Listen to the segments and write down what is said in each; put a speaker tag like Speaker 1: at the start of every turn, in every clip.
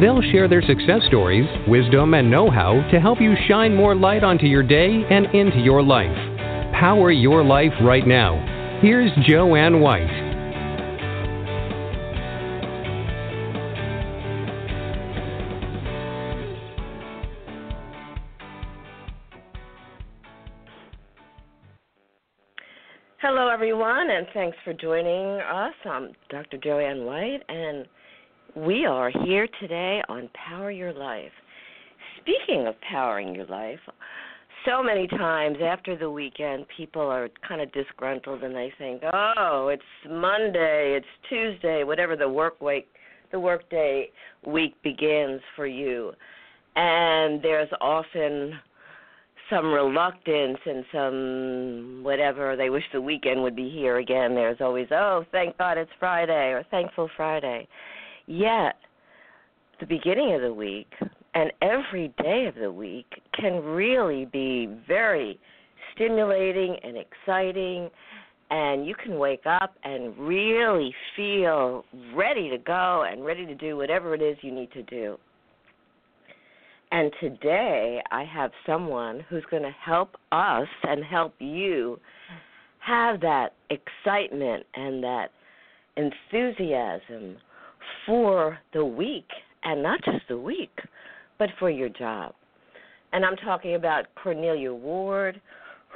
Speaker 1: They'll share their success stories, wisdom, and know how to help you shine more light onto your day and into your life. Power your life right now. Here's Jo Anne White.
Speaker 2: Hello, everyone, and thanks for joining us. I'm Dr. Jo Anne White, and we are here today on Power Your Life. Speaking of powering your life, so many times after the weekend, people are kind of disgruntled and they think, "Oh, it's Monday, it's Tuesday, whatever the work week, the workday week begins for you." And there's often some reluctance and some whatever they wish the weekend would be here again. There's always, "Oh, thank God it's Friday," or "Thankful Friday." Yet, the beginning of the week and every day of the week can really be very stimulating and exciting, and you can wake up and really feel ready to go and ready to do whatever it is you need to do. And today, I have someone who's going to help us and help you have that excitement and that enthusiasm for the week, and not just the week, but for your job. And I'm talking about Cornelia Ward,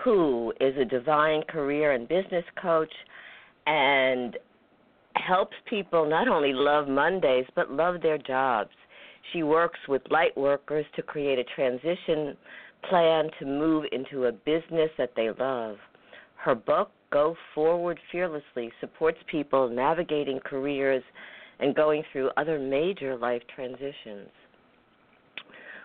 Speaker 2: who is a divine career and business coach and helps people not only love Mondays, but love their jobs. She works with light workers to create a transition plan to move into a business that they love. Her book, Go Forward Fearlessly, supports people navigating careers and going through other major life transitions.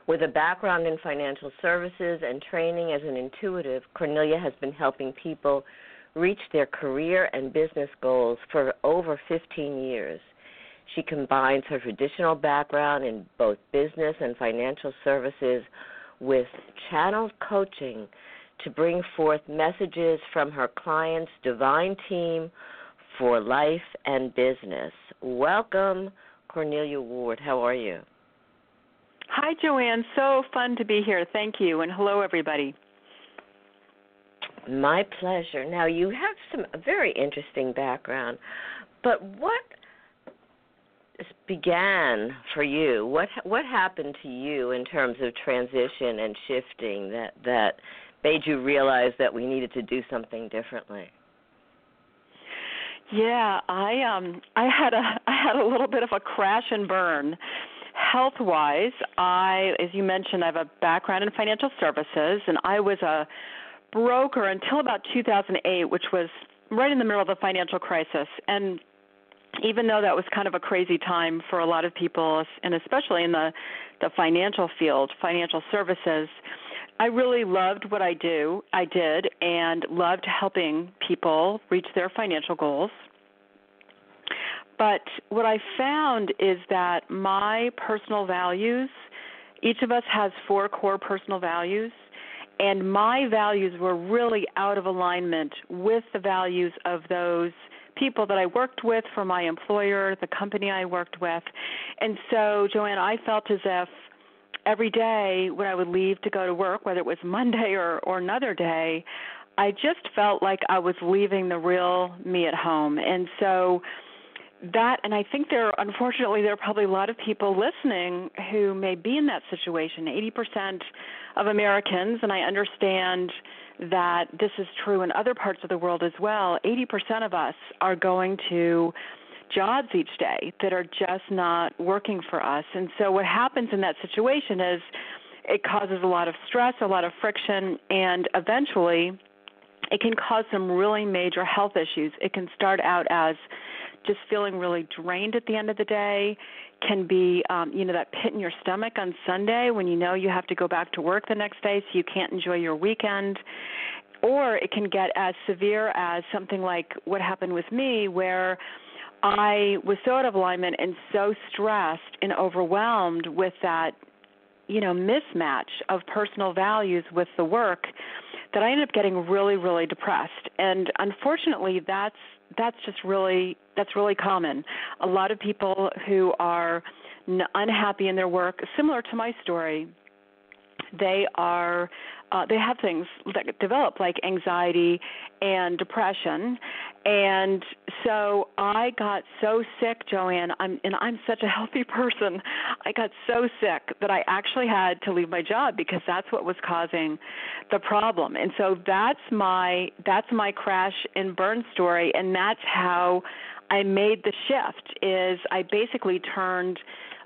Speaker 2: With a background in financial services and training as an intuitive, Cornelia has been helping people reach their career and business goals for over 15 years. She combines her traditional background in both business and financial services with channeled coaching to bring forth messages from her clients' divine team for life and business. Welcome, Cornelia Ward. How are you?
Speaker 3: Hi, Jo Anne. So fun to be here. Thank you. And hello, everybody.
Speaker 2: My pleasure. Now, you have some a very interesting background, but what began for you? What what happened to you in terms of transition and shifting that that made you realize that we needed to do something differently?
Speaker 3: Yeah, I um I had a I had a little bit of a crash and burn. Health wise, I as you mentioned, I have a background in financial services and I was a broker until about 2008, which was right in the middle of the financial crisis. And even though that was kind of a crazy time for a lot of people and especially in the the financial field, financial services, I really loved what I do. I did and loved helping people reach their financial goals. But what I found is that my personal values, each of us has four core personal values, and my values were really out of alignment with the values of those people that I worked with for my employer, the company I worked with. And so, Jo Anne, I felt as if every day when I would leave to go to work, whether it was Monday or, or another day, I just felt like I was leaving the real me at home. And so that and I think there unfortunately there are probably a lot of people listening who may be in that situation. 80% of Americans and I understand that this is true in other parts of the world as well. 80% of us are going to jobs each day that are just not working for us. And so what happens in that situation is it causes a lot of stress, a lot of friction, and eventually it can cause some really major health issues. It can start out as just feeling really drained at the end of the day can be um you know that pit in your stomach on Sunday when you know you have to go back to work the next day so you can't enjoy your weekend or it can get as severe as something like what happened with me where I was so out of alignment and so stressed and overwhelmed with that you know mismatch of personal values with the work that I ended up getting really really depressed. And unfortunately that's that's just really that's really common. A lot of people who are unhappy in their work similar to my story they are uh, they have things that develop like anxiety and depression. And so i got so sick jo anne. I'm and i'm such a healthy person. I got so sick that i actually had to leave my job because that's what was causing the problem. And so that's my that's my crash and burn story. And that's how i made the shift is i basically turned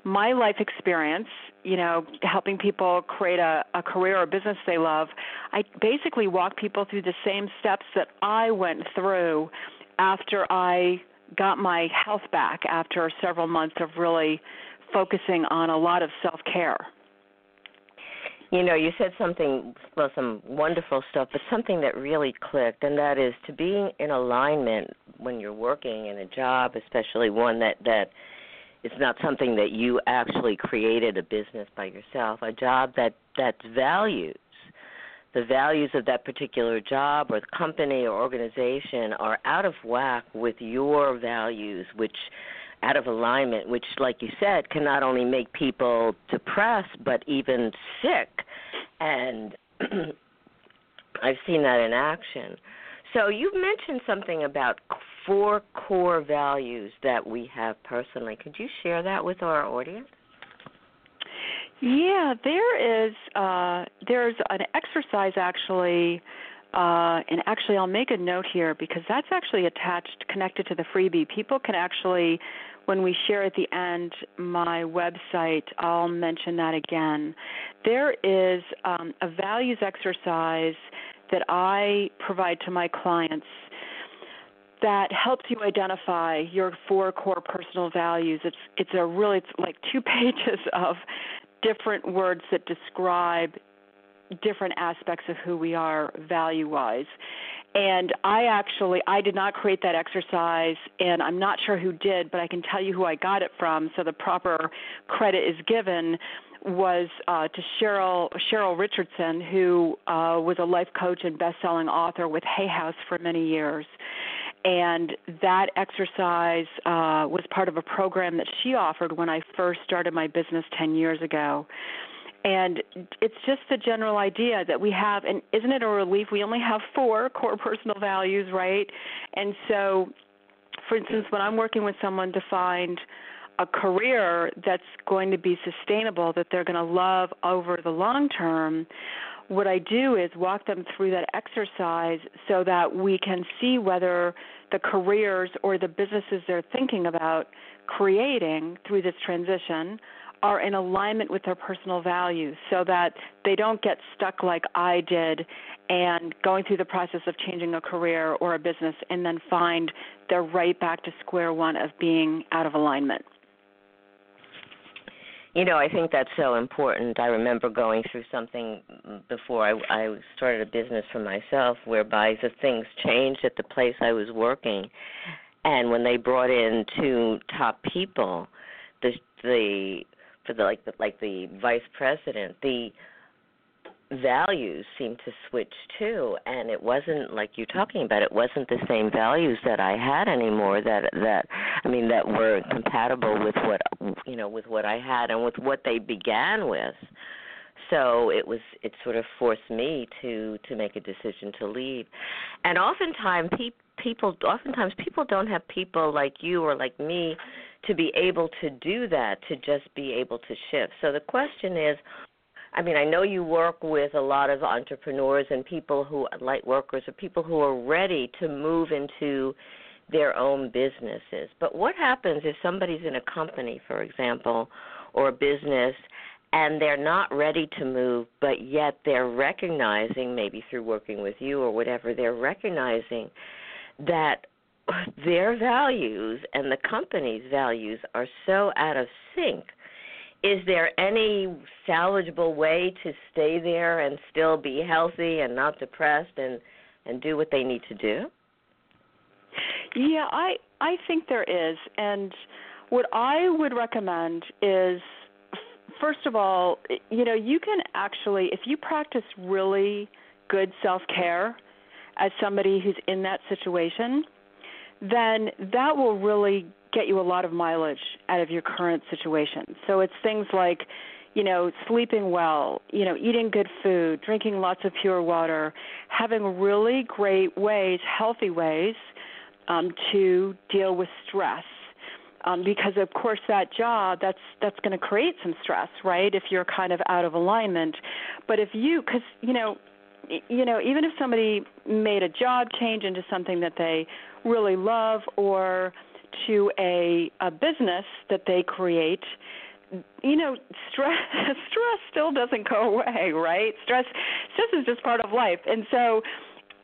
Speaker 3: my life experience, you know, helping people create a, a career or business they love, I basically walk people through the same steps that I went through after I got my health back after several months of really focusing on a lot of self care.
Speaker 2: You know, you said something, well, some wonderful stuff, but something that really clicked, and that is to be in alignment when you're working in a job, especially one that that it's not something that you actually created a business by yourself. A job that that values the values of that particular job or company or organization are out of whack with your values, which out of alignment, which, like you said, can not only make people depressed but even sick. And I've seen that in action. So you mentioned something about four core values that we have personally. Could you share that with our audience?
Speaker 3: Yeah, there is uh, there's an exercise actually, uh, and actually I'll make a note here because that's actually attached, connected to the freebie. People can actually, when we share at the end my website, I'll mention that again. There is um, a values exercise that I provide to my clients that helps you identify your four core personal values. It's it's a really it's like two pages of different words that describe different aspects of who we are value wise. And I actually I did not create that exercise and I'm not sure who did, but I can tell you who I got it from so the proper credit is given was uh, to Cheryl Cheryl Richardson, who uh, was a life coach and best-selling author with Hay House for many years. And that exercise uh, was part of a program that she offered when I first started my business 10 years ago. And it's just the general idea that we have, and isn't it a relief? We only have four core personal values, right? And so, for instance, when I'm working with someone to find a career that's going to be sustainable, that they're going to love over the long term, what I do is walk them through that exercise so that we can see whether the careers or the businesses they're thinking about creating through this transition are in alignment with their personal values so that they don't get stuck like I did and going through the process of changing a career or a business and then find they're right back to square one of being out of alignment.
Speaker 2: You know, I think that's so important. I remember going through something mm, before I, I started a business for myself, whereby the things changed at the place I was working, and when they brought in two top people, the the for the like the like the vice president, the values seemed to switch too and it wasn't like you're talking about it wasn't the same values that I had anymore that that I mean that were compatible with what you know with what I had and with what they began with. So it was it sort of forced me to to make a decision to leave. And oftentimes pe- people oftentimes people don't have people like you or like me to be able to do that to just be able to shift. So the question is I mean, I know you work with a lot of entrepreneurs and people who light workers or people who are ready to move into their own businesses. But what happens if somebody's in a company, for example, or a business and they're not ready to move, but yet they're recognizing, maybe through working with you or whatever, they're recognizing that their values and the company's values are so out of sync, is there any salvageable way to stay there and still be healthy and not depressed and and do what they need to do?
Speaker 3: Yeah, I I think there is, and what I would recommend is first of all, you know, you can actually if you practice really good self-care as somebody who's in that situation, then that will really get you a lot of mileage out of your current situation. So it's things like, you know, sleeping well, you know, eating good food, drinking lots of pure water, having really great ways, healthy ways um, to deal with stress. Um, because of course that job that's that's going to create some stress, right? If you're kind of out of alignment, but if you, because you know, you know, even if somebody made a job change into something that they really love, or to a, a business that they create, you know, stress stress still doesn't go away, right? Stress stress is just part of life, and so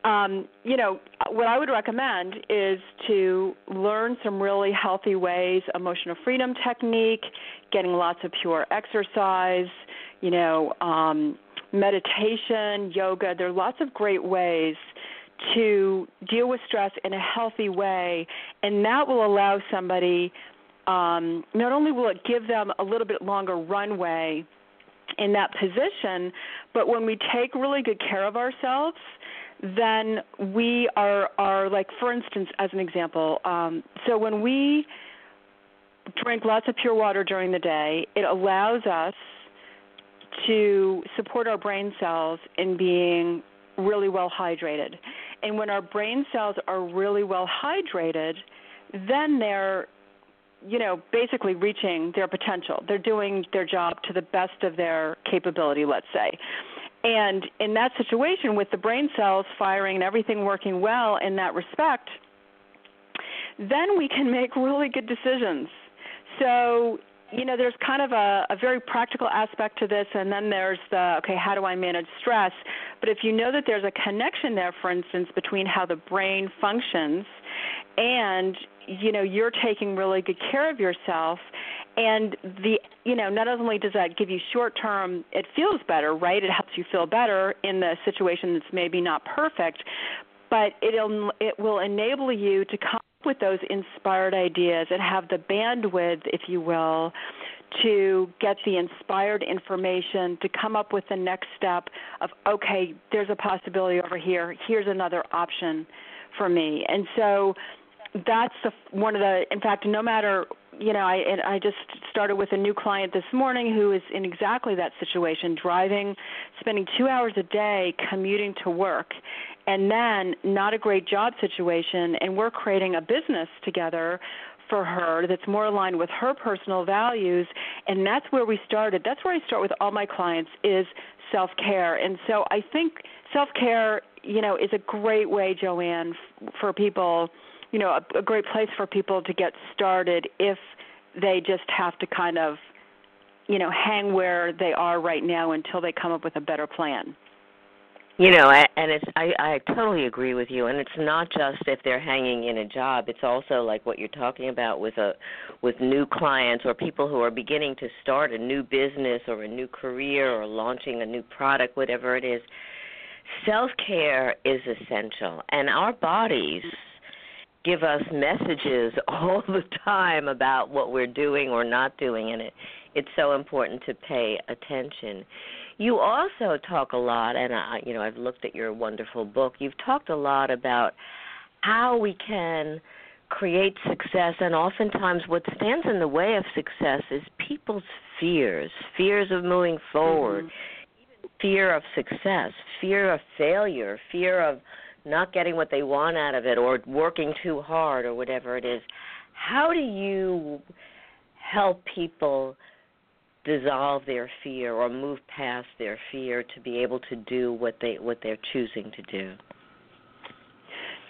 Speaker 3: um, you know, what I would recommend is to learn some really healthy ways, emotional freedom technique, getting lots of pure exercise, you know, um, meditation, yoga. There are lots of great ways to deal with stress in a healthy way, and that will allow somebody. Um, not only will it give them a little bit longer runway in that position, but when we take really good care of ourselves, then we are are like for instance as an example um, so when we drink lots of pure water during the day it allows us to support our brain cells in being really well hydrated and when our brain cells are really well hydrated then they're you know basically reaching their potential they're doing their job to the best of their capability let's say and in that situation, with the brain cells firing and everything working well in that respect, then we can make really good decisions. So, you know, there's kind of a, a very practical aspect to this, and then there's the okay, how do I manage stress? But if you know that there's a connection there, for instance, between how the brain functions and you know you're taking really good care of yourself and the you know not only does that give you short term it feels better right? It helps you feel better in the situation that's maybe not perfect but it'll it will enable you to come up with those inspired ideas and have the bandwidth if you will to get the inspired information to come up with the next step of okay there's a possibility over here. Here's another option for me. And so that's the one of the in fact no matter you know i i just started with a new client this morning who is in exactly that situation driving spending 2 hours a day commuting to work. And then not a great job situation and we're creating a business together for her that's more aligned with her personal values and that's where we started. That's where i start with all my clients is self care and so i think self care you know is a great way jo anne for people you know a, a great place for people to get started if they just have to kind of you know hang where they are right now until they come up with a better plan
Speaker 2: you know and it's i i totally agree with you and it's not just if they're hanging in a job it's also like what you're talking about with a with new clients or people who are beginning to start a new business or a new career or launching a new product whatever it is self care is essential and our bodies give us messages all the time about what we're doing or not doing and it it's so important to pay attention. You also talk a lot and I you know I've looked at your wonderful book. You've talked a lot about how we can create success and oftentimes what stands in the way of success is people's fears, fears of moving forward,
Speaker 3: mm-hmm.
Speaker 2: fear of success, fear of failure, fear of not getting what they want out of it or working too hard or whatever it is how do you help people dissolve their fear or move past their fear to be able to do what they what they're choosing to do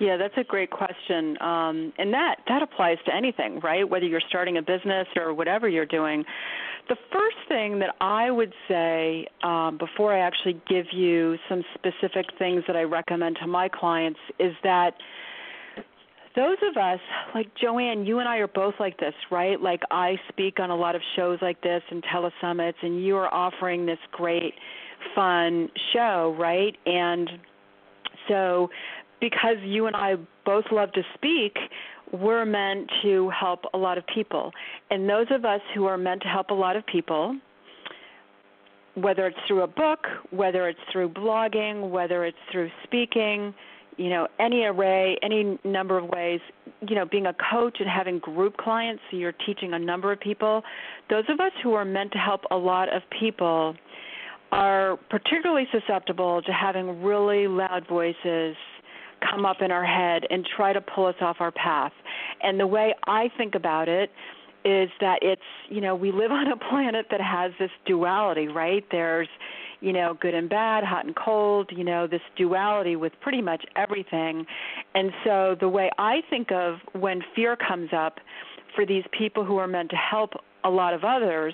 Speaker 3: yeah, that's a great question, um, and that that applies to anything, right? Whether you're starting a business or whatever you're doing. The first thing that I would say um, before I actually give you some specific things that I recommend to my clients is that those of us like Jo Anne, you and I are both like this, right? Like I speak on a lot of shows like this and telesummits, and you are offering this great, fun show, right? And so, because you and I both love to speak, we're meant to help a lot of people. And those of us who are meant to help a lot of people, whether it's through a book, whether it's through blogging, whether it's through speaking, you know, any array, any number of ways, you know, being a coach and having group clients, so you're teaching a number of people, those of us who are meant to help a lot of people are particularly susceptible to having really loud voices come up in our head and try to pull us off our path. And the way I think about it is that it's, you know, we live on a planet that has this duality, right? There's you know, good and bad, hot and cold, you know, this duality with pretty much everything. And so the way I think of when fear comes up for these people who are meant to help a lot of others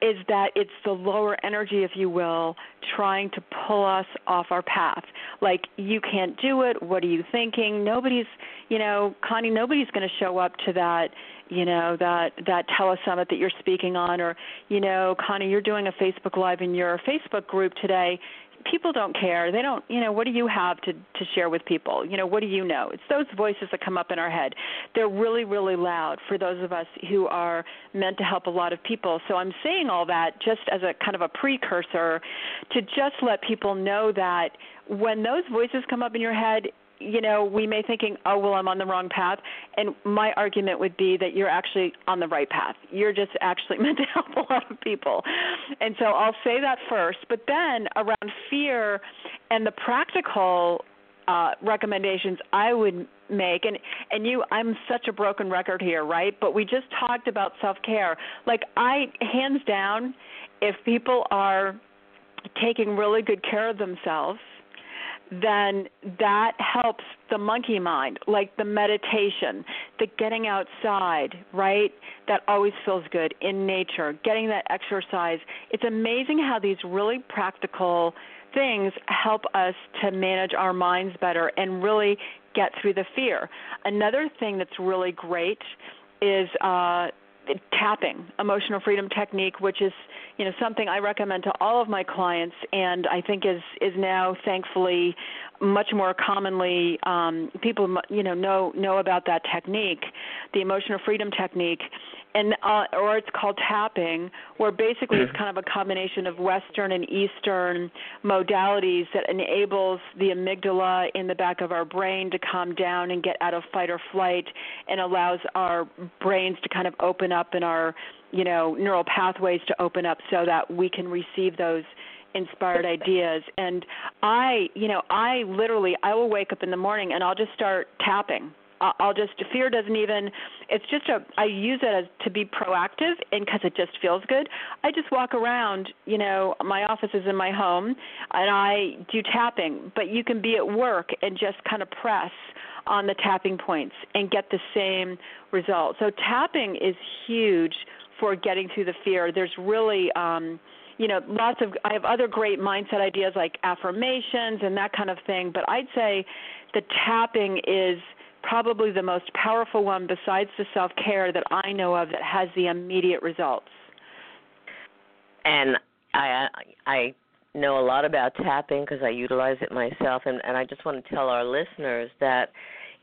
Speaker 3: is that it's the lower energy, if you will, trying to pull us off our path. Like, you can't do it. What are you thinking? Nobody's, you know, Connie, nobody's going to show up to that you know that that telesummit that you're speaking on or you know connie you're doing a facebook live in your facebook group today people don't care. They don't you know what do you have to to share with people? You know what do you know? It's those voices that come up in our head. They're really really loud for those of us who are meant to help a lot of people. So i'm saying all that just as a kind of a precursor to just let people know that when those voices come up in your head you know, we may thinking, oh, well, I'm on the wrong path. And my argument would be that you're actually on the right path. You're just actually meant to help a lot of people. And so I'll say that first. But then around fear and the practical uh, recommendations I would make, and and you, I'm such a broken record here, right? But we just talked about self care. Like I, hands down, if people are taking really good care of themselves then that helps the monkey mind, like the meditation, the getting outside, right? That always feels good in nature, getting that exercise. It's amazing how these really practical things help us to manage our minds better and really get through the fear. Another thing that's really great is uh, tapping, emotional freedom technique, which is you know something I recommend to all of my clients, and I think is is now thankfully much more commonly um, people you know know know about that technique, the emotional freedom technique, and uh, or it's called tapping, where basically it's kind of a combination of Western and Eastern modalities that enables the amygdala in the back of our brain to calm down and get out of fight or flight, and allows our brains to kind of open up and our you know neural pathways to open up so that we can receive those inspired ideas. And i you know i literally i will wake up in the morning and i'll just start tapping I'll just fear doesn't even. It's just a. I use it as to be proactive, and because it just feels good. I just walk around. You know, my office is in my home, and I do tapping. But you can be at work and just kind of press on the tapping points and get the same result. So tapping is huge for getting through the fear. There's really. um you know lots of i have other great mindset ideas like affirmations and that kind of thing but i'd say the tapping is probably the most powerful one besides the self care that I know of that has the immediate results.
Speaker 2: And I I know a lot about tapping because I utilize it myself, and, and I just want to tell our listeners that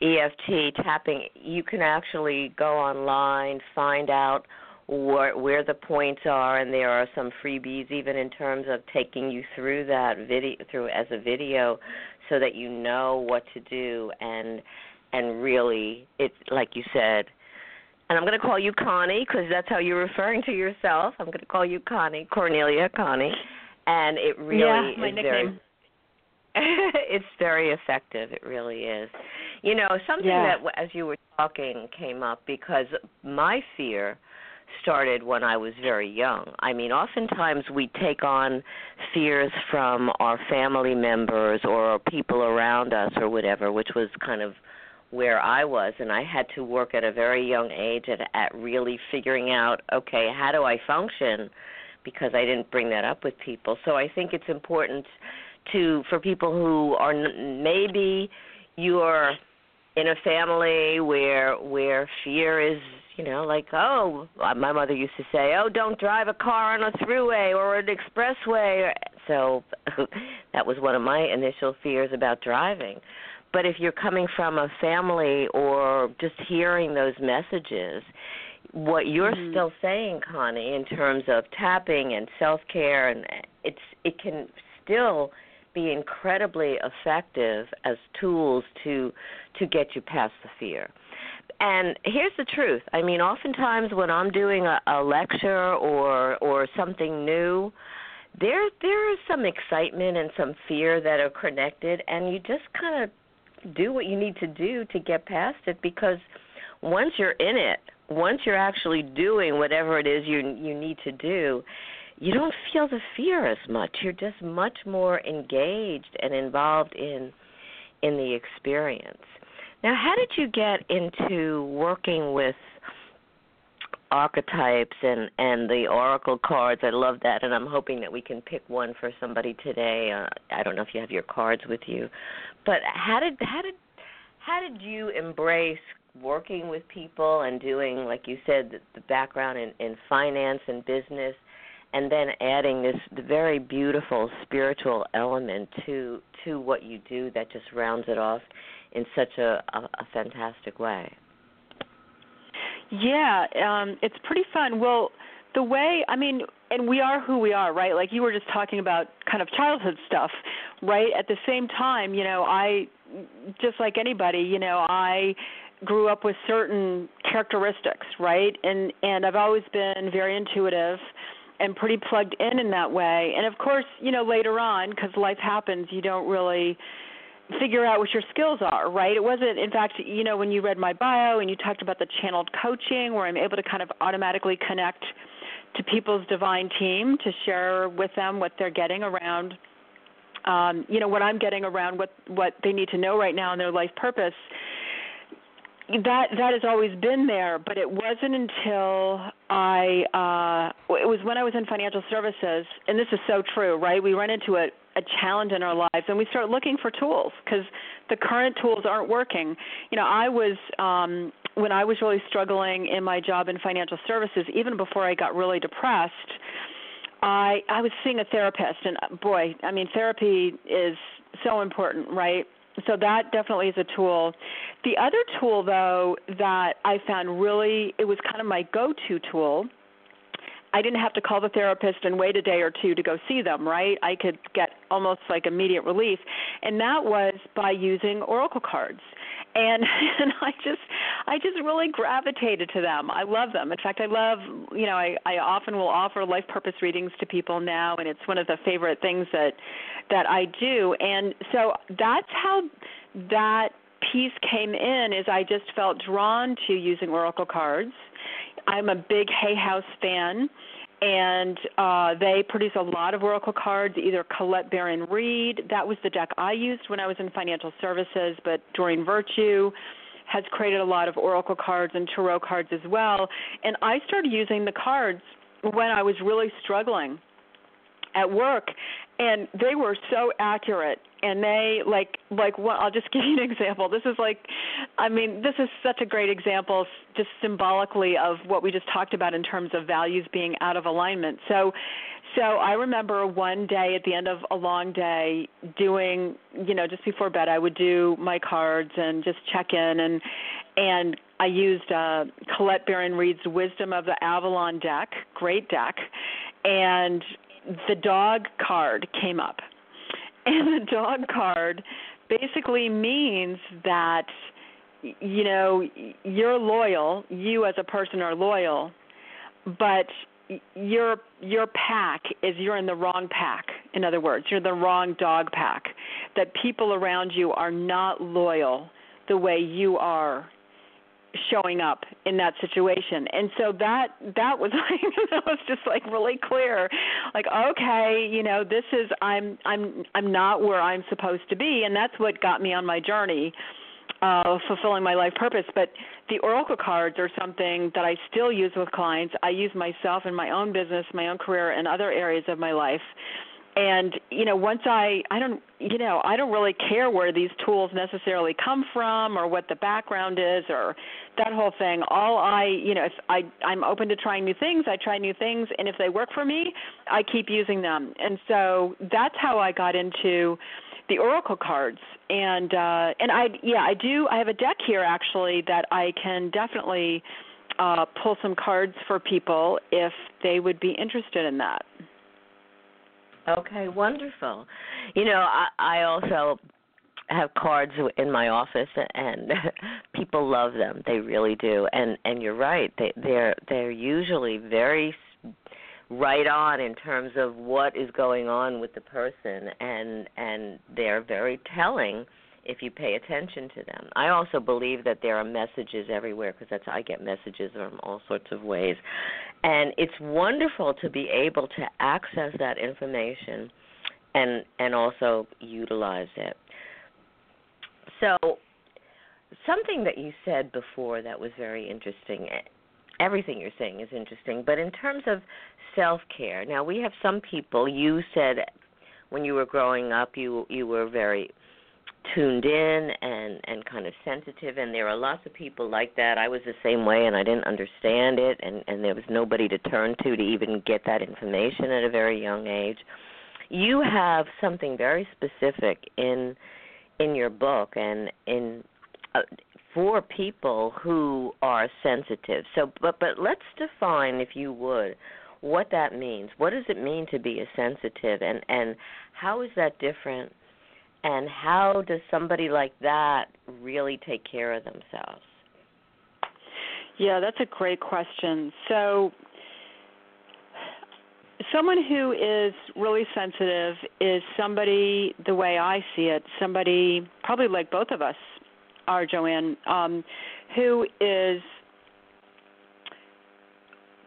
Speaker 2: EFT tapping you can actually go online, find out where where the points are, and there are some freebies even in terms of taking you through that video through as a video, so that you know what to do and and really, it's like you said, and I'm going to call you Connie because that's how you're referring to yourself. I'm going to call you Connie, Cornelia Connie, and it really
Speaker 3: yeah, my
Speaker 2: is
Speaker 3: nickname.
Speaker 2: very. it's very effective. It really is. You know, something
Speaker 3: yeah.
Speaker 2: that as you were talking came up because my fear started when I was very young. I mean, oftentimes we take on fears from our family members or people around us or whatever, which was kind of where I was, and I had to work at a very young age at, at really figuring out, okay, how do I function? Because I didn't bring that up with people. So I think it's important to for people who are maybe you're in a family where where fear is you know like oh uh, my mother used to say oh don't drive a car on a throughway or an expressway so that was one of my initial fears about driving but if you're coming from a family or just hearing those messages what you're
Speaker 3: mm-hmm.
Speaker 2: still saying connie in terms of tapping and self care and it's it can still be incredibly effective as tools to to get you past the fear. And here's the truth. I mean, oftentimes when I'm doing a, a lecture or or something new, there there is some excitement and some fear that are connected, and you just kind of do what you need to do to get past it because once you're in it, once you're actually doing whatever it is you you need to do, you don't feel the fear as much. You're just much more engaged and involved in in the experience. Now, how did you get into working with archetypes and and the oracle cards? I love that, and I'm hoping that we can pick one for somebody today. Uh, I don't know if you have your cards with you, but how did how did how did you embrace working with people and doing, like you said, the, the background in, in finance and business? and then adding this very beautiful spiritual element to to what you do that just rounds it off in such a, a, a fantastic way.
Speaker 3: Yeah, um, it's pretty fun. Well, the way I mean, and we are who we are, right? Like you were just talking about kind of childhood stuff, right? At the same time, you know, I just like anybody, you know, I grew up with certain characteristics, right? And and I've always been very intuitive and pretty plugged in in that way. And of course, you know, later on, because life happens, you don't really figure out what your skills are, right? It wasn't, in fact, you know, when you read my bio and you talked about the channeled coaching, where I'm able to kind of automatically connect to people's divine team to share with them what they're getting around. Um, you know what I'm getting around what what they need to know right now in their life purpose that that has always been there, but it wasn't until I uh it was when I was in financial services, and this is so true, right? We run into a a challenge in our lives and we start looking for tools because the current tools aren't working. You know, I was um when I was really struggling in my job in financial services, even before I got really depressed, I I was seeing a therapist and uh, boy, I mean therapy is so important, right? so that definitely is a tool. The other tool though that I found really it was kind of my go-to tool. I didn't have to call the therapist and wait a day or two to go see them, right? I could get almost like immediate relief. And that was by using oracle cards. And and I just I just really gravitated to them. I love them. In fact, I love, you know, I I often will offer life purpose readings to people now and it's one of the favorite things that that I do. And so that's how that piece came in is I just felt drawn to using oracle cards. I'm a big Hay House fan and uh, they produce a lot of oracle cards, either Colette Baron Reid. That was the deck I used when I was in financial services, but Doreen Virtue has created a lot of oracle cards and tarot cards as well. And I started using the cards when I was really struggling at work and they were so accurate and they like like what I'll just give you an example. This is like I mean, this is such a great example just symbolically of what we just talked about in terms of values being out of alignment. So so I remember one day at the end of a long day doing, you know, just before bed I would do my cards and just check in and and I used uh Colette Baron Reid's Wisdom of the Avalon deck, great deck. And the dog card came up. And the dog card basically means that you know you're loyal, you as a person are loyal, but your your pack is you're in the wrong pack. In other words, you're the wrong dog pack. That people around you are not loyal the way you are showing up in that situation. And so that that was like that was just like really clear. Like okay you know this is i'm i'm i'm not where i'm supposed to be. And that's what got me on my journey of fulfilling my life purpose. But the oracle cards are something that i still use with clients. I use myself in my own business my own career and other areas of my life and you know once i i don't you know i don't really care where these tools necessarily come from or what the background is or that whole thing. All i you know if i i'm open to trying new things i try new things. And if they work for me i keep using them. And so that's how i got into the oracle cards. And uh and i yeah i do i have a deck here actually that i can definitely uh pull some cards for people if they would be interested in that
Speaker 2: Okay, wonderful. You know, I, I also have cards in my office and people love them they really do and and you're right they they're they're usually very right on in terms of what is going on with the person and and they're very telling if you pay attention to them. I also believe that there are messages everywhere because that's I get messages from all sorts of ways. And it's wonderful to be able to access that information and and also utilize it. So something that you said before that was very interesting. Eh, everything you're saying is interesting, but in terms of self-care. Now we have some people you said when you were growing up you you were very tuned in and and kind of sensitive and there are lots of people like that. I was the same way and i didn't understand it and and there was nobody to turn to to even get that information at a very young age. You have something very specific in in your book and in uh, for people who are sensitive. So but but let's define if you would what that means. What does it mean to be a sensitive and and how is that different and how does somebody like that really take care of themselves?
Speaker 3: Yeah, that's a great question. So, someone who is really sensitive is somebody, the way I see it, somebody probably like both of us are, Jo Anne, um, who is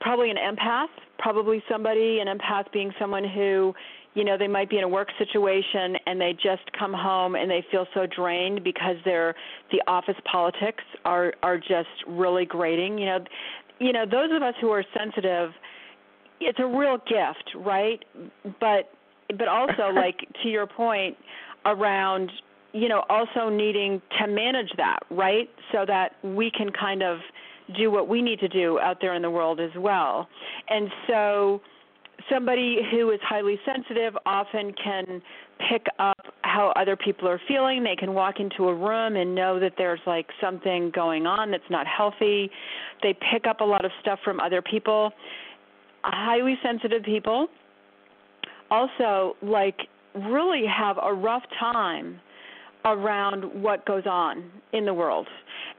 Speaker 3: probably an empath, probably somebody, an empath being someone who you know they might be in a work situation and they just come home and they feel so drained because their the office politics are are just really grating you know. You know those of us who are sensitive it's a real gift right? But but also like to your point around you know also needing to manage that right? So that we can kind of do what we need to do out there in the world as well. And so somebody who is highly sensitive often can pick up how other people are feeling. They can walk into a room and know that there's like something going on that's not healthy. They pick up a lot of stuff from other people. Highly sensitive people also like really have a rough time around what goes on in the world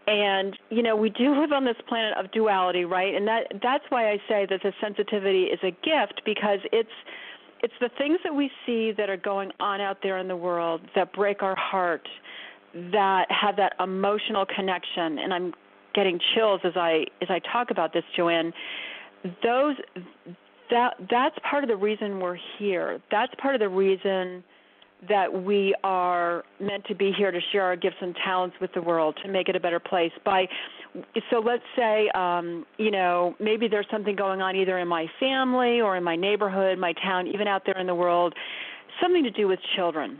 Speaker 3: and you know we do live on this planet of duality right? And that that's why i say that the sensitivity is a gift because it's it's the things that we see that are going on out there in the world that break our heart that have that emotional connection. And i'm getting chills as i as i talk about this jo anne. Those that that's part of the reason we're here. That's part of the reason that we are meant to be here to share our gifts and talents with the world to make it a better place by so let's say um you know maybe there's something going on either in my family or in my neighborhood my town even out there in the world something to do with children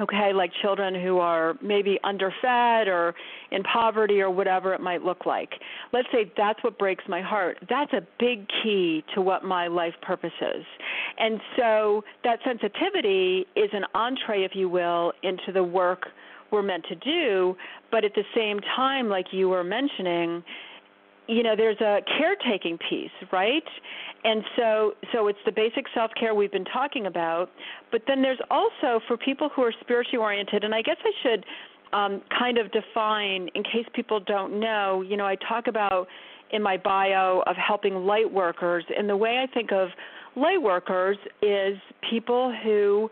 Speaker 3: okay, like children who are maybe underfed or in poverty or whatever it might look like. Let's say that's what breaks my heart. That's a big key to what my life purpose is. And so that sensitivity is an entree, if you will, into the work we're meant to do, but at the same time, like you were mentioning, you know there's a caretaking piece right? And so so it's the basic self care we've been talking about. But then there's also for people who are spiritually oriented and i guess i should um, kind of define in case people don't know you know i talk about in my bio of helping light workers and the way i think of light workers is people who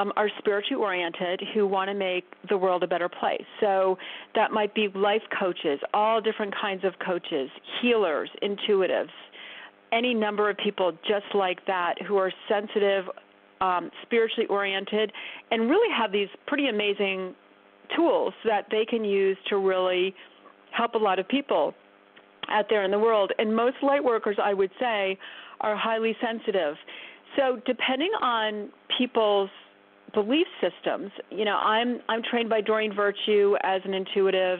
Speaker 3: um, are spiritually oriented who want to make the world a better place. So that might be life coaches, all different kinds of coaches, healers, intuitives, any number of people just like that who are sensitive, um, spiritually oriented, and really have these pretty amazing tools that they can use to really help a lot of people out there in the world. And most light workers, I would say, are highly sensitive. so depending on people's belief systems, you know, I'm I'm trained by Doreen Virtue as an intuitive.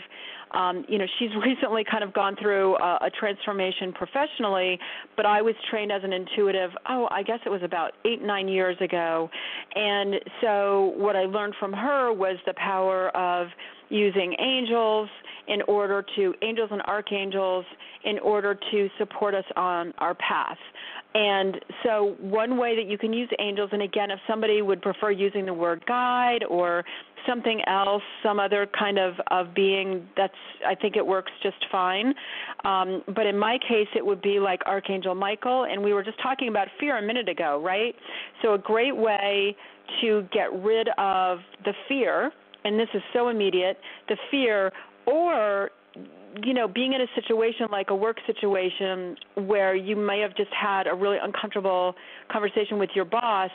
Speaker 3: Um, you know, she's recently kind of gone through a, a transformation professionally, but I was trained as an intuitive. Oh, I guess it was about eight nine years ago, and so what I learned from her was the power of using angels in order to angels and archangels in order to support us on our path. And so, one way that you can use angels, and again, if somebody would prefer using the word guide or something else, some other kind of of being, that's I think it works just fine. Um, but in my case, it would be like Archangel Michael, and we were just talking about fear a minute ago, right? So, a great way to get rid of the fear, and this is so immediate, the fear, or you know, being in a situation like a work situation where you may have just had a really uncomfortable conversation with your boss,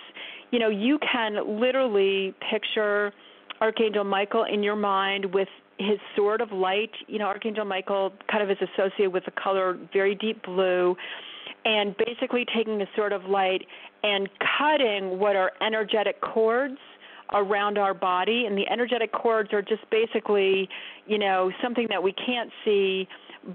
Speaker 3: you know, you can literally picture Archangel Michael in your mind with his sword of light. You know, Archangel Michael kind of is associated with the color very deep blue, and basically taking the sword of light and cutting what are energetic cords around our body and the energetic cords are just basically you know something that we can't see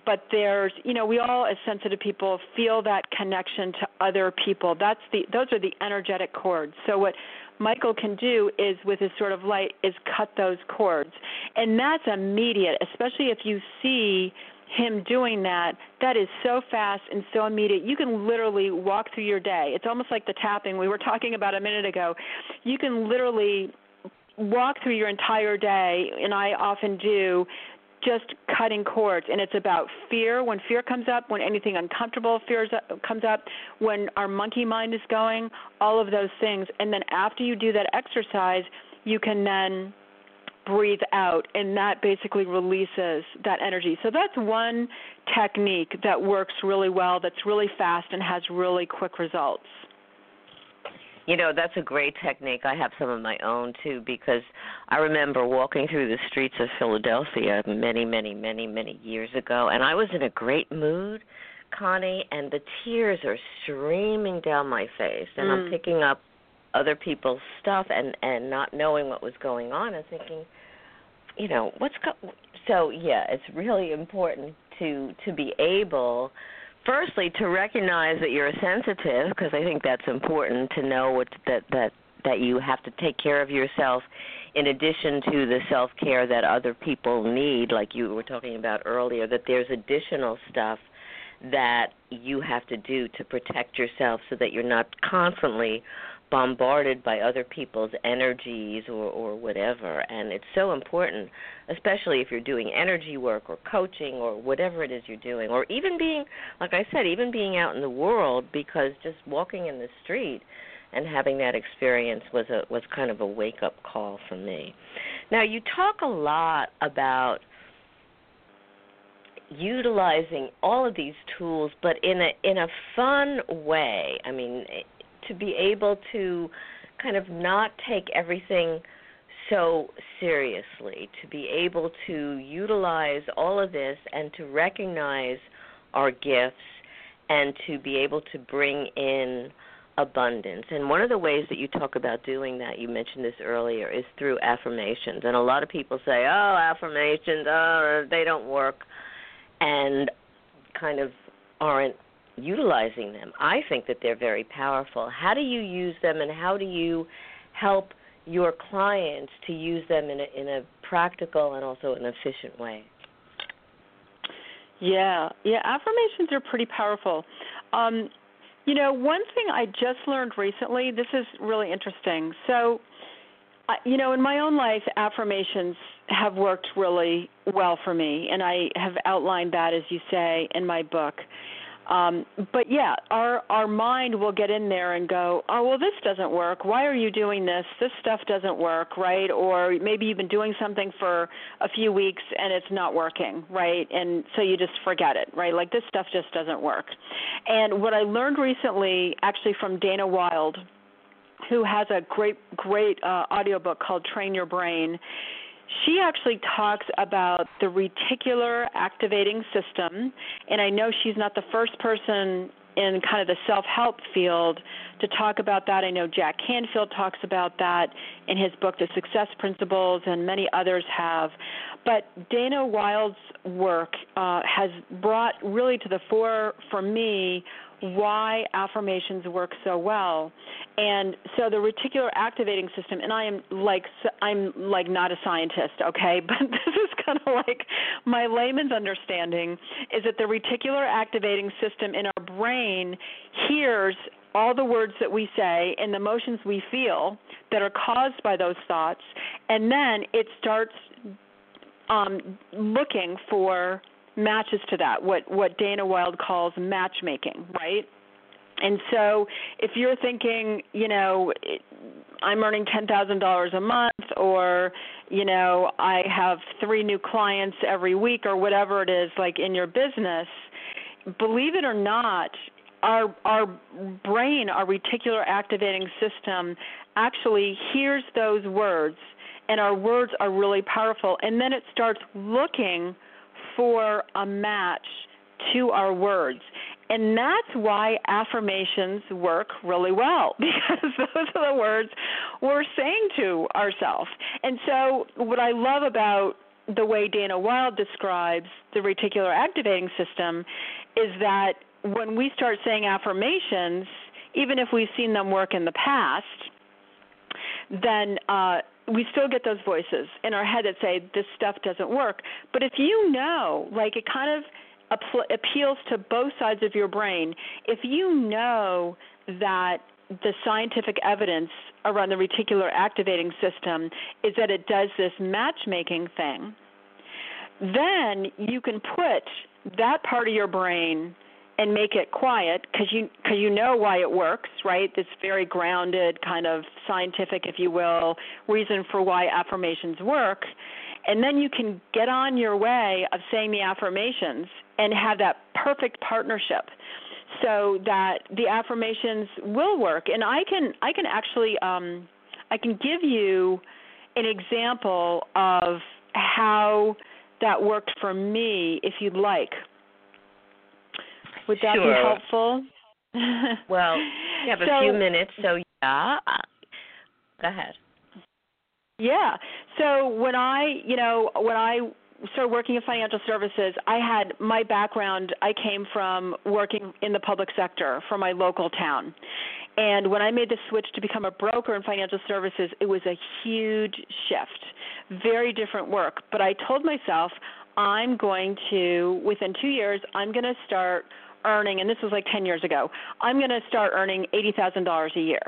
Speaker 3: but there's you know we all as sensitive people feel that connection to other people. That's the those are the energetic cords. So what michael can do is with his sort of light is cut those cords. And that's immediate especially if you see him doing that, that is so fast and so immediate. You can literally walk through your day. It's almost like the tapping we were talking about a minute ago. You can literally walk through your entire day, and I often do, just cutting cords and it's about fear when fear comes up when anything uncomfortable fears uh, comes up when our monkey mind is going all of those things and then after you do that exercise you can then breathe out, and that basically releases that energy. So that's one technique that works really well, that's really fast, and has really quick results.
Speaker 2: You know, that's a great technique. I have some of my own too because I remember walking through the streets of Philadelphia many, many, many, many years ago and I was in a great mood, Connie, and the tears are streaming down my face and mm. I'm picking up other people's stuff and and not knowing what was going on and thinking you know what's go- so yeah it's really important to to be able firstly to recognize that you're sensitive because i think that's important to know what that that that you have to take care of yourself in addition to the self care that other people need like you were talking about earlier that there's additional stuff that you have to do to protect yourself so that you're not constantly bombarded by other people's energies or or whatever and it's so important especially if you're doing energy work or coaching or whatever it is you're doing or even being like I said even being out in the world because just walking in the street and having that experience was a was kind of a wake up call for me. Now you talk a lot about utilizing all of these tools but in a in a fun way. I mean to be able to kind of not take everything so seriously, to be able to utilize all of this and to recognize our gifts and to be able to bring in abundance. And one of the ways that you talk about doing that, you mentioned this earlier, is through affirmations. And a lot of people say, "Oh, affirmations, oh, they don't work." And kind of aren't utilizing them. I think that they're very powerful. How do you use them, and how do you help your clients to use them in a, in a practical and also an efficient way?
Speaker 3: Yeah, yeah, affirmations are pretty powerful. Um, you know, one thing I just learned recently, this is really interesting. So, you know, in my own life, affirmations have worked really well for me, and I have outlined that, as you say, in my book. Um, but yeah, our our mind will get in there and go, oh well, this doesn't work. Why are you doing this? This stuff doesn't work, right? Or maybe you've been doing something for a few weeks and it's not working, right? And so you just forget it, right? Like this stuff just doesn't work. And what I learned recently, actually from Dana Wilde who has a great great uh, audiobook called Train Your Brain she actually talks about the reticular activating system, and I know she's not the first person in kind of the self-help field to talk about that. I know Jack Canfield talks about that in his book The Success Principles and many others have. But Dana Wilde's work uh, has brought really to the fore for me why affirmations work so well. And so the reticular activating system and I am like I'm like not a scientist, okay? But this is kind of like my layman's understanding is that the reticular activating system in our brain hears all the words that we say and the emotions we feel that are caused by those thoughts and then it starts um, looking for matches to that, what what Dana Wilde calls matchmaking, right? And so, if you're thinking, you know, I'm earning ten thousand dollars a month, or you know, I have three new clients every week, or whatever it is, like in your business, believe it or not, our our brain, our reticular activating system, actually hears those words, and our words are really powerful, and then it starts looking for a match to our words. And that's why affirmations work really well because those are the words we're saying to ourselves. And so, what I love about the way Dana Wilde describes the reticular activating system is that when we start saying affirmations, even if we've seen them work in the past, then uh, we still get those voices in our head that say this stuff doesn't work. But if you know, like it kind of appeals to both sides of your brain. If you know that the scientific evidence around the reticular activating system is that it does this matchmaking thing, then you can put that part of your brain and make it quiet because you because you know why it works, right? This very grounded kind of scientific, if you will, reason for why affirmations work, and then you can get on your way of saying the affirmations and have that perfect partnership so that the affirmations will work and i can i can actually um i can give you an example of how that worked for me if you'd like would that
Speaker 2: sure.
Speaker 3: be helpful?
Speaker 2: well, we have
Speaker 3: so,
Speaker 2: a few minutes, so yeah. Go ahead.
Speaker 3: Yeah. So when I, you know, when I started working in financial services, I had my background, I came from working in the public sector for my local town. And when I made the switch to become a broker in financial services, it was a huge shift. Very different work. But I told myself, I'm going to, within two years, I'm going to start earning, and this was like 10 years ago, I'm going to start earning $80,000 a year.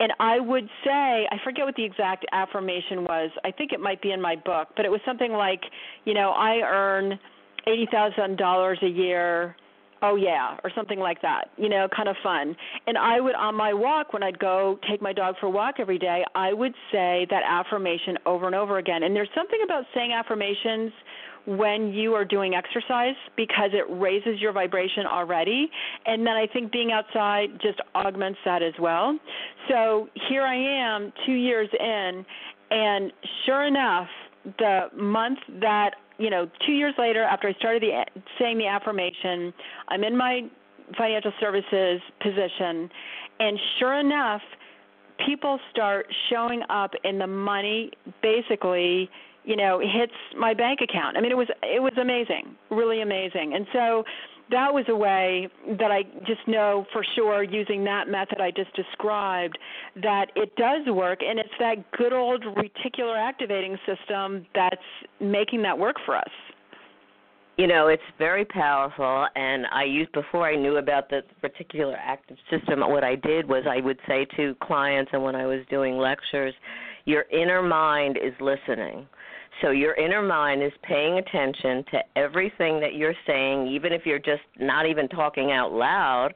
Speaker 3: And I would say, I forget what the exact affirmation was. I think it might be in my book, but it was something like, you know, I earn $80,000 a year. Oh yeah, or something like that. You know, kind of fun. And I would on my walk when I'd go take my dog for a walk every day, I would say that affirmation over and over again. And there's something about saying affirmations when you are doing exercise because it raises your vibration already. And then I think being outside just augments that as well. So here I am, two years in, and sure enough, the month that you know, two years later, after I started the, saying the affirmation, I'm in my financial services position, and sure enough, people start showing up in the money basically you know hits my bank account. I mean it was it was amazing really amazing. And so that was a way that i just know for sure using that method i just described that it does work and it's that good old reticular activating system that's making that work for us.
Speaker 2: You know it's very powerful and i used before i knew about the reticular active system what i did was i would say to clients and when i was doing lectures your inner mind is listening so your inner mind is paying attention to everything that you're saying, even if you're just not even talking out loud.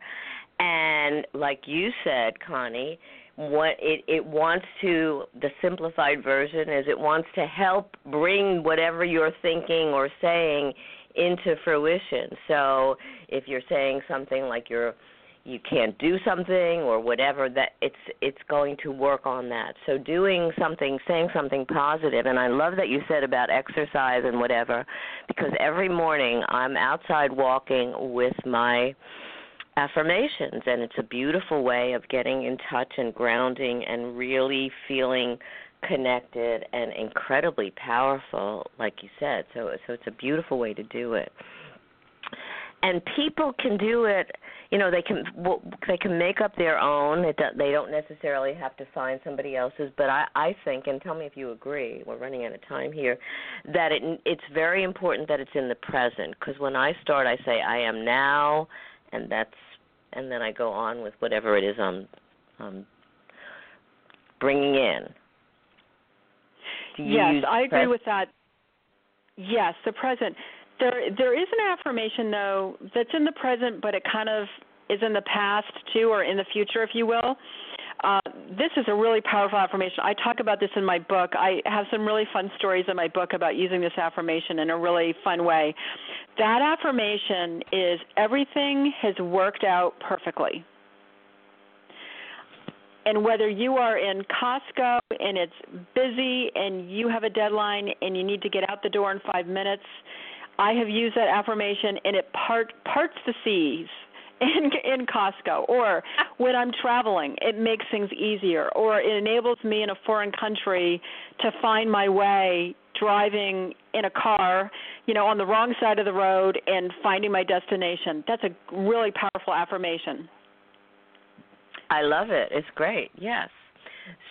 Speaker 2: And like you said, Connie, what it it wants to the simplified version is it wants to help bring whatever you're thinking or saying into fruition. So if you're saying something like you're you can't do something or whatever that it's it's going to work on that. So doing something saying something positive and i love that you said about exercise and whatever because every morning i'm outside walking with my affirmations and it's a beautiful way of getting in touch and grounding and really feeling connected and incredibly powerful like you said. So so it's a beautiful way to do it. And people can do it you know they can they can make up their own. It they don't necessarily have to find somebody else's but i i think and tell me if you agree we're running out of time here that it it's very important that it's in the present because when i start i say i am now and that's and then i go on with whatever it is i'm um bringing in.
Speaker 3: Yes i agree with that. Yes the present there there is an affirmation though that's in the present, but it kind of is in the past too, or in the future, if you will. Uh, this is a really powerful affirmation. I talk about this in my book. I have some really fun stories in my book about using this affirmation in a really fun way. That affirmation is everything has worked out perfectly. And whether you are in Costco and it's busy and you have a deadline and you need to get out the door in five minutes, I have used that affirmation and it part parts the seas in in Costco. Or when I'm traveling it makes things easier. Or it enables me in a foreign country to find my way driving in a car you know on the wrong side of the road and finding my destination. That's a really powerful affirmation.
Speaker 2: I love it. It's great. Yes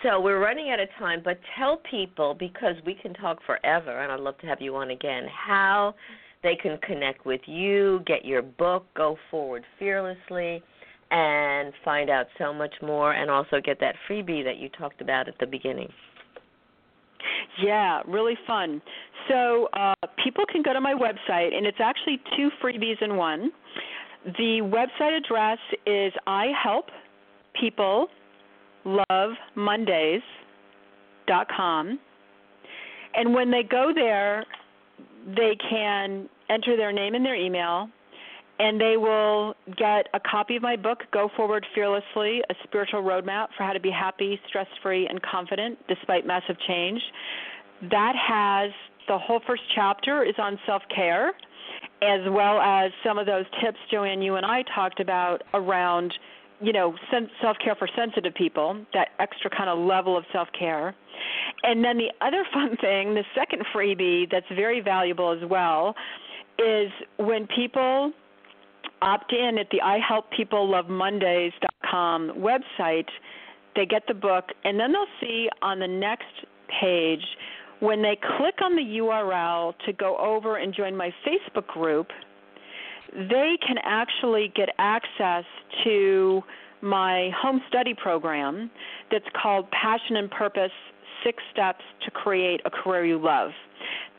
Speaker 2: so we're running out of time, but tell people because we can talk forever, and I'd love to have you on again. How they can connect with you, get your book, go forward fearlessly, and find out so much more, and also get that freebie that you talked about at the beginning.
Speaker 3: Yeah, really fun. So uh, people can go to my website, and it's actually two freebies in one. The website address is I help people lovemondays.com. And when they go there, they can enter their name and their email, and they will get a copy of my book, Go Forward Fearlessly A Spiritual Roadmap for How to Be Happy, Stress Free, and Confident Despite Massive Change. That has the whole first chapter is on self care, as well as some of those tips, Jo Anne, you and I talked about around you know, self care for sensitive people, that extra kind of level of self care. And then the other fun thing, the second freebie that's very valuable as well, is when people opt in at the I Help People Love website, they get the book, and then they'll see on the next page when they click on the URL to go over and join my Facebook group they can actually get access to my home study program that's called Passion and Purpose Six Steps to Create a Career You Love.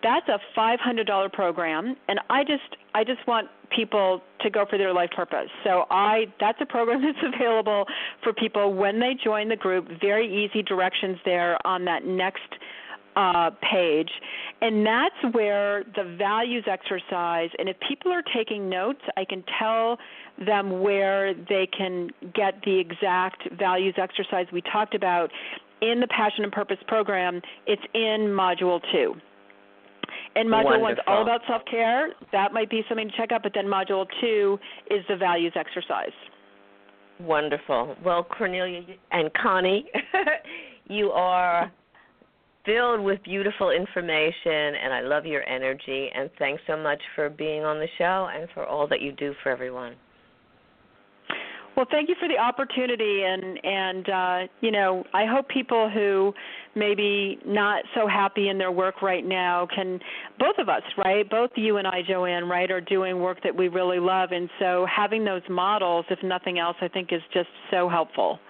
Speaker 3: That's a $500 program, and I just I just want people to go for their life purpose. So I that's a program that's available for people when they join the group. Very easy directions there on that next uh, page, and that's where the values exercise. And if people are taking notes, I can tell them where they can get the exact values exercise we talked about in the Passion and Purpose program. It's in Module Two. And module
Speaker 2: one
Speaker 3: is all about self care. That might be something to check out. But then module two is the values exercise.
Speaker 2: Wonderful. Well, Cornelia and Connie, you are filled with beautiful information, and I love your energy. And thanks so much for being on the show and for all that you do for everyone.
Speaker 3: Well, thank you for the opportunity, and and uh, you know, I hope people who maybe not so happy in their work right now can, both of us, right, both you and I, Jo Anne, right, are doing work that we really love, and so having those models, if nothing else, I think is just so helpful.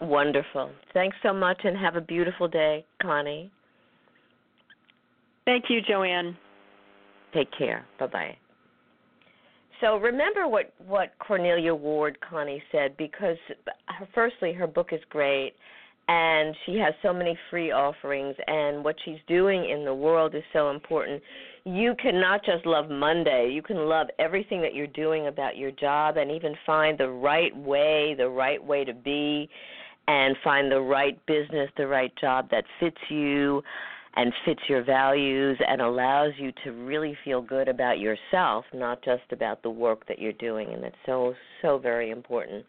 Speaker 2: Wonderful. Thanks so much and have a beautiful day, Connie.
Speaker 3: Thank you, Jo Anne.
Speaker 2: Take care. Bye bye. So remember what what Cornelia Ward Connie said because her, firstly her book is great and she has so many free offerings and what she's doing in the world is so important. You cannot just love Monday. You can love everything that you're doing about your job and even find the right way, the right way to be and find the right business, the right job that fits you and fits your values and allows you to really feel good about yourself, not just about the work that you're doing. And that's so, so very important.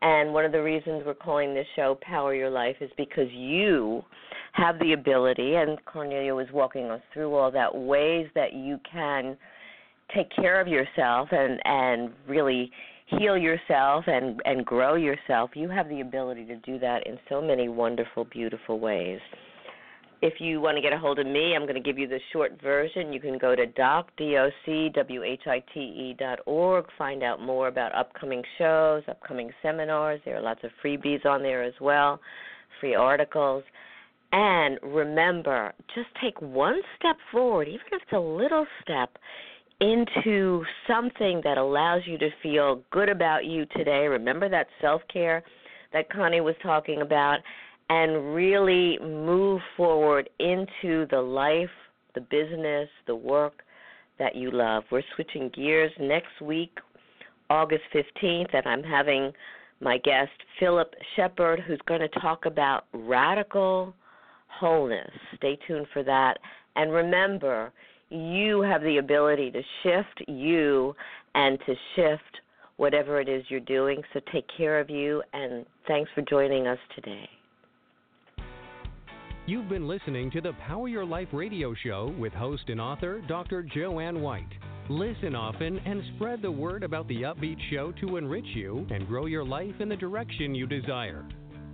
Speaker 2: And one of the reasons we're calling this show Power Your Life is because you have the ability, and Cornelia was walking us through all that, ways that you can take care of yourself and, and really heal yourself and, and grow yourself. You have the ability to do that in so many wonderful, beautiful ways. If you want to get a hold of me, I'm going to give you the short version. You can go to doc, D-O-C-W-H-I-T-E dot org, find out more about upcoming shows, upcoming seminars. There are lots of freebies on there as well, free articles. And remember, just take one step forward, even if it's a little step, into something that allows you to feel good about you today. Remember that self care that Connie was talking about and really move forward into the life, the business, the work that you love. We're switching gears next week, August 15th, and I'm having my guest, Philip Shepherd, who's going to talk about radical wholeness. Stay tuned for that. And remember, you have the ability to shift you and to shift whatever it is you're doing. So take care of you, and thanks for joining us today.
Speaker 1: You've been listening to the Power Your Life radio show with host and author Dr. Jo Anne White. Listen often and spread the word about the upbeat show to enrich you and grow your life in the direction you desire.